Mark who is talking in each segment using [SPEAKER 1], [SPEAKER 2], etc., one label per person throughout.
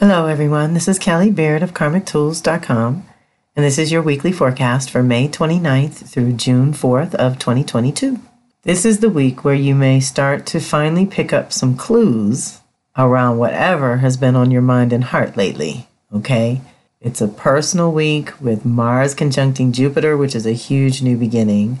[SPEAKER 1] Hello, everyone. This is Kelly Beard of KarmicTools.com, and this is your weekly forecast for May 29th through June 4th of 2022. This is the week where you may start to finally pick up some clues around whatever has been on your mind and heart lately, okay? It's a personal week with Mars conjuncting Jupiter, which is a huge new beginning,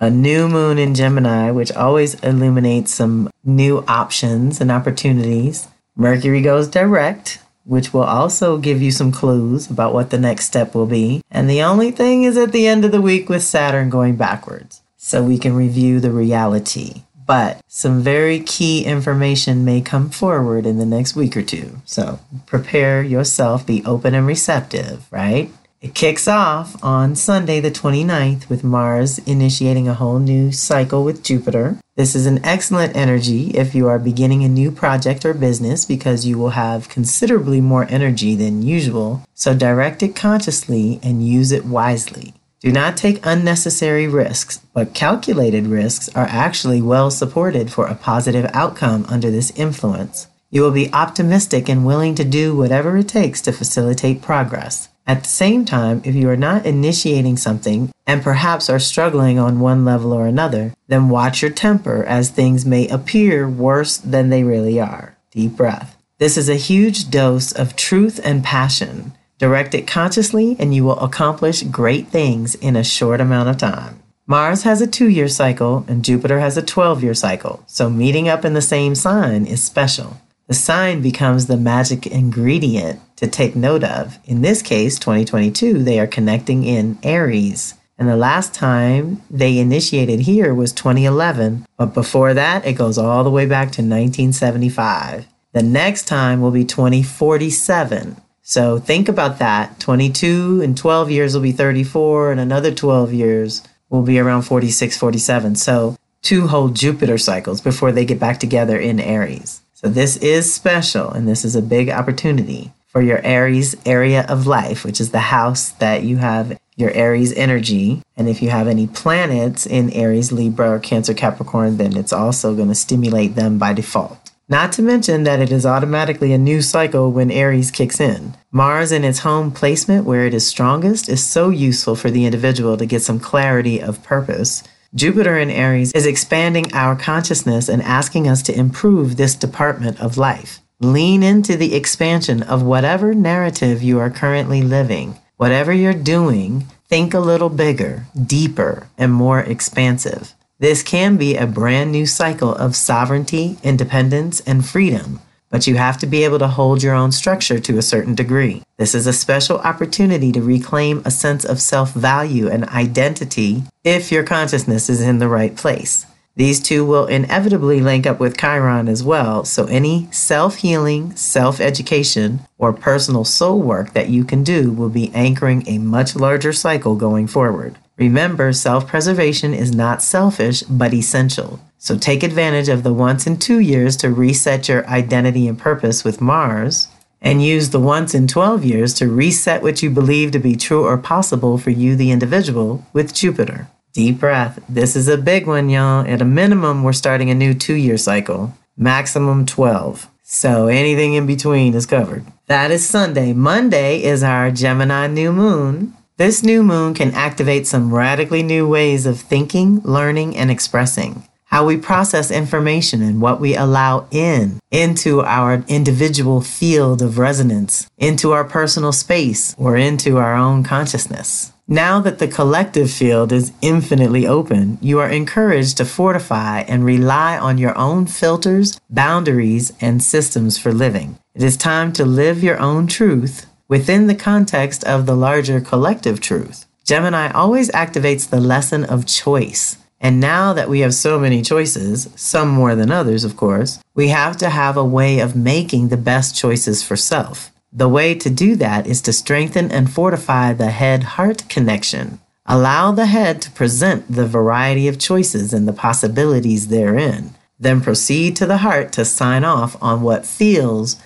[SPEAKER 1] a new moon in Gemini, which always illuminates some new options and opportunities. Mercury goes direct, which will also give you some clues about what the next step will be. And the only thing is at the end of the week with Saturn going backwards, so we can review the reality but some very key information may come forward in the next week or two. So prepare yourself, be open and receptive, right? It kicks off on Sunday, the 29th, with Mars initiating a whole new cycle with Jupiter. This is an excellent energy if you are beginning a new project or business because you will have considerably more energy than usual. So direct it consciously and use it wisely. Do not take unnecessary risks, but calculated risks are actually well supported for a positive outcome under this influence. You will be optimistic and willing to do whatever it takes to facilitate progress. At the same time, if you are not initiating something and perhaps are struggling on one level or another, then watch your temper as things may appear worse than they really are. Deep breath. This is a huge dose of truth and passion. Direct it consciously, and you will accomplish great things in a short amount of time. Mars has a two year cycle, and Jupiter has a 12 year cycle, so meeting up in the same sign is special. The sign becomes the magic ingredient to take note of. In this case, 2022, they are connecting in Aries. And the last time they initiated here was 2011, but before that, it goes all the way back to 1975. The next time will be 2047. So think about that. 22 and 12 years will be 34, and another 12 years will be around 46, 47. So two whole Jupiter cycles before they get back together in Aries. So this is special, and this is a big opportunity for your Aries area of life, which is the house that you have your Aries energy. And if you have any planets in Aries, Libra, or Cancer, Capricorn, then it's also going to stimulate them by default. Not to mention that it is automatically a new cycle when Aries kicks in. Mars in its home placement, where it is strongest, is so useful for the individual to get some clarity of purpose. Jupiter in Aries is expanding our consciousness and asking us to improve this department of life. Lean into the expansion of whatever narrative you are currently living. Whatever you're doing, think a little bigger, deeper, and more expansive. This can be a brand new cycle of sovereignty, independence, and freedom, but you have to be able to hold your own structure to a certain degree. This is a special opportunity to reclaim a sense of self value and identity if your consciousness is in the right place. These two will inevitably link up with Chiron as well, so any self healing, self education, or personal soul work that you can do will be anchoring a much larger cycle going forward. Remember, self preservation is not selfish, but essential. So take advantage of the once in two years to reset your identity and purpose with Mars, and use the once in 12 years to reset what you believe to be true or possible for you, the individual, with Jupiter. Deep breath. This is a big one, y'all. At a minimum, we're starting a new two year cycle, maximum 12. So anything in between is covered. That is Sunday. Monday is our Gemini new moon. This new moon can activate some radically new ways of thinking, learning, and expressing. How we process information and what we allow in into our individual field of resonance, into our personal space, or into our own consciousness. Now that the collective field is infinitely open, you are encouraged to fortify and rely on your own filters, boundaries, and systems for living. It is time to live your own truth within the context of the larger collective truth. Gemini always activates the lesson of choice. And now that we have so many choices, some more than others, of course, we have to have a way of making the best choices for self. The way to do that is to strengthen and fortify the head heart connection. Allow the head to present the variety of choices and the possibilities therein. Then proceed to the heart to sign off on what feels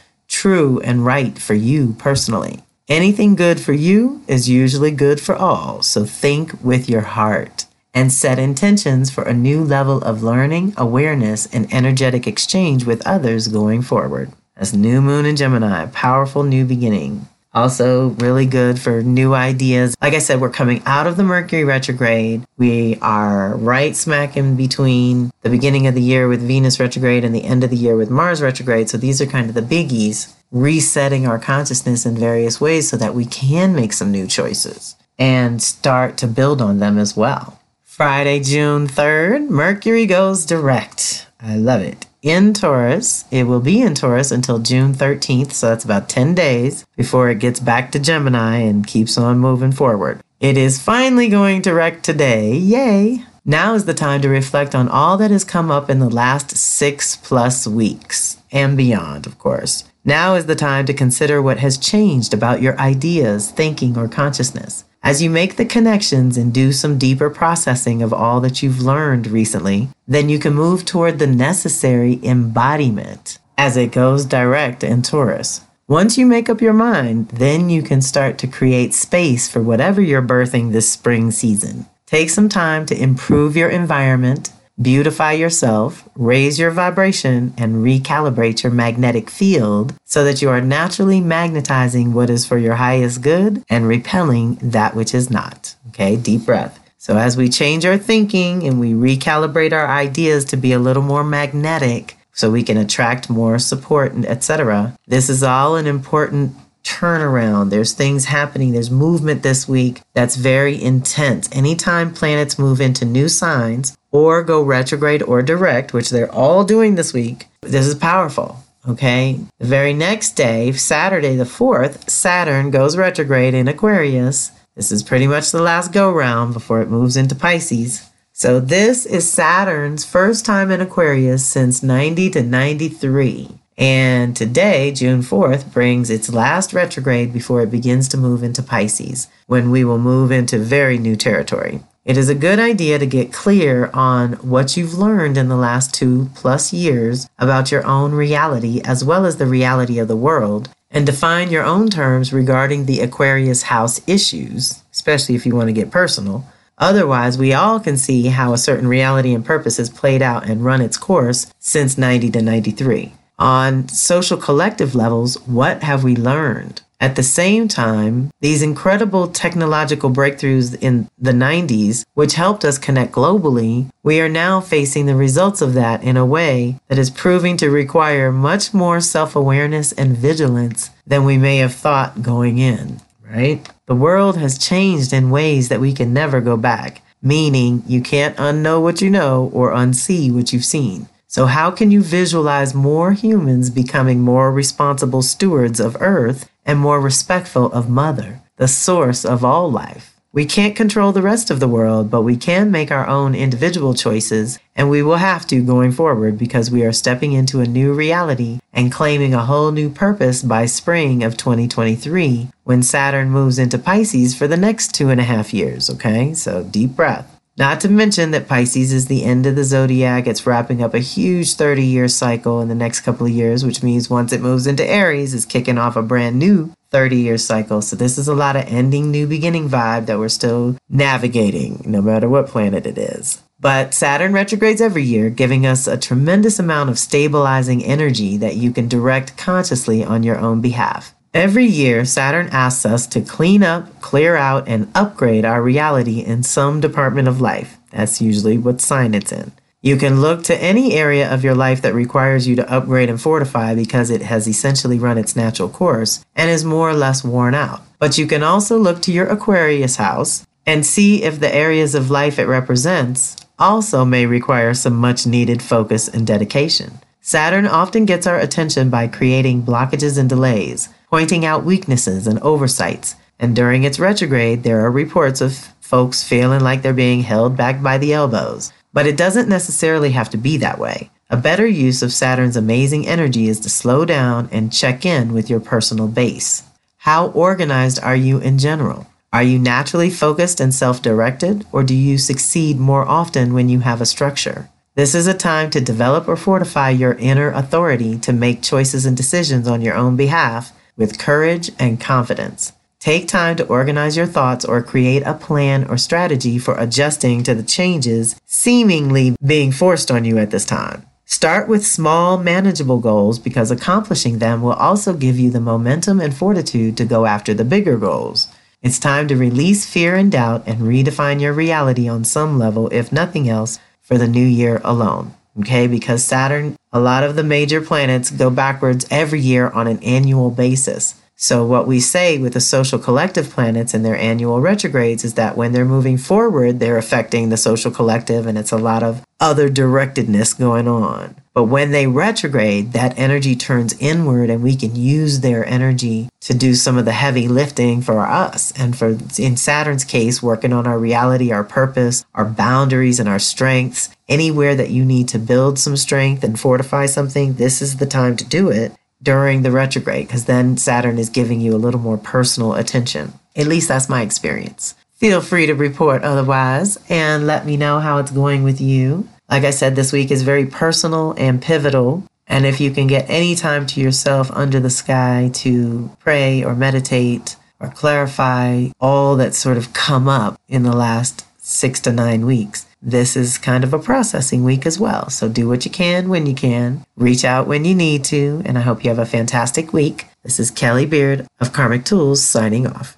[SPEAKER 1] true, and right for you personally. Anything good for you is usually good for all, so think with your heart and set intentions for a new level of learning, awareness, and energetic exchange with others going forward. That's new moon in Gemini, powerful new beginning. Also, really good for new ideas. Like I said, we're coming out of the Mercury retrograde. We are right smack in between the beginning of the year with Venus retrograde and the end of the year with Mars retrograde. So these are kind of the biggies, resetting our consciousness in various ways so that we can make some new choices and start to build on them as well. Friday, June 3rd, Mercury goes direct. I love it in Taurus. It will be in Taurus until June 13th, so that's about 10 days before it gets back to Gemini and keeps on moving forward. It is finally going direct today. Yay! Now is the time to reflect on all that has come up in the last six plus weeks and beyond, of course. Now is the time to consider what has changed about your ideas, thinking, or consciousness. As you make the connections and do some deeper processing of all that you've learned recently, then you can move toward the necessary embodiment as it goes direct in Taurus. Once you make up your mind, then you can start to create space for whatever you're birthing this spring season. Take some time to improve your environment, beautify yourself, raise your vibration, and recalibrate your magnetic field so that you are naturally magnetizing what is for your highest good and repelling that which is not. Okay, deep breath. So, as we change our thinking and we recalibrate our ideas to be a little more magnetic so we can attract more support and etc. This is all an important turnaround. There's things happening. There's movement this week that's very intense. Anytime planets move into new signs or go retrograde or direct, which they're all doing this week, this is powerful. Okay. The very next day, Saturday the 4th, Saturn goes retrograde in Aquarius. This is pretty much the last go round before it moves into Pisces. So, this is Saturn's first time in Aquarius since 90 to 93. And today, June 4th, brings its last retrograde before it begins to move into Pisces, when we will move into very new territory. It is a good idea to get clear on what you've learned in the last two plus years about your own reality as well as the reality of the world, and define your own terms regarding the Aquarius house issues, especially if you want to get personal. Otherwise, we all can see how a certain reality and purpose has played out and run its course since 90 to 93 on social collective levels, what have we learned? At the same time, these incredible technological breakthroughs in the 90s, which helped us connect globally, we are now facing the results of that in a way that is proving to require much more self awareness and vigilance than we may have thought going in, right? The world has changed in ways that we can never go back, meaning you can't unknow what you know or unsee what you've seen. So, how can you visualize more humans becoming more responsible stewards of Earth and more respectful of Mother, the source of all life? We can't control the rest of the world, but we can make our own individual choices, and we will have to going forward because we are stepping into a new reality and claiming a whole new purpose by spring of 2023 when Saturn moves into Pisces for the next two and a half years. Okay, so deep breath. Not to mention that Pisces is the end of the zodiac. It's wrapping up a huge 30 year cycle in the next couple of years, which means once it moves into Aries, it's kicking off a brand new 30 year cycle. So, this is a lot of ending, new beginning vibe that we're still navigating, no matter what planet it is. But Saturn retrogrades every year, giving us a tremendous amount of stabilizing energy that you can direct consciously on your own behalf. Every year, Saturn asks us to clean up, clear out, and upgrade our reality in some department of life. That's usually what sign it's in. You can look to any area of your life that requires you to upgrade and fortify because it has essentially run its natural course and is more or less worn out. But you can also look to your Aquarius house and see if the areas of life it represents also may require some much needed focus and dedication. Saturn often gets our attention by creating blockages and delays, pointing out weaknesses and oversights. And during its retrograde, there are reports of folks feeling like they're being held back by the elbows. But it doesn't necessarily have to be that way. A better use of Saturn's amazing energy is to slow down and check in with your personal base. How organized are you in general? Are you naturally focused and self directed, or do you succeed more often when you have a structure? This is a time to develop or fortify your inner authority to make choices and decisions on your own behalf with courage and confidence. Take time to organize your thoughts or create a plan or strategy for adjusting to the changes seemingly being forced on you at this time. Start with small, manageable goals because accomplishing them will also give you the momentum and fortitude to go after the bigger goals. It's time to release fear and doubt and redefine your reality on some level, if nothing else, for the new year alone. Okay, because Saturn, a lot of the major planets go backwards every year on an annual basis. So, what we say with the social collective planets and their annual retrogrades is that when they're moving forward, they're affecting the social collective, and it's a lot of other directedness going on. But when they retrograde, that energy turns inward, and we can use their energy to do some of the heavy lifting for us. And for, in Saturn's case, working on our reality, our purpose, our boundaries, and our strengths. Anywhere that you need to build some strength and fortify something, this is the time to do it during the retrograde because then Saturn is giving you a little more personal attention. At least that's my experience. Feel free to report otherwise and let me know how it's going with you. Like I said, this week is very personal and pivotal. And if you can get any time to yourself under the sky to pray or meditate or clarify all that's sort of come up in the last six to nine weeks, this is kind of a processing week as well. So do what you can when you can, reach out when you need to, and I hope you have a fantastic week. This is Kelly Beard of Karmic Tools signing off.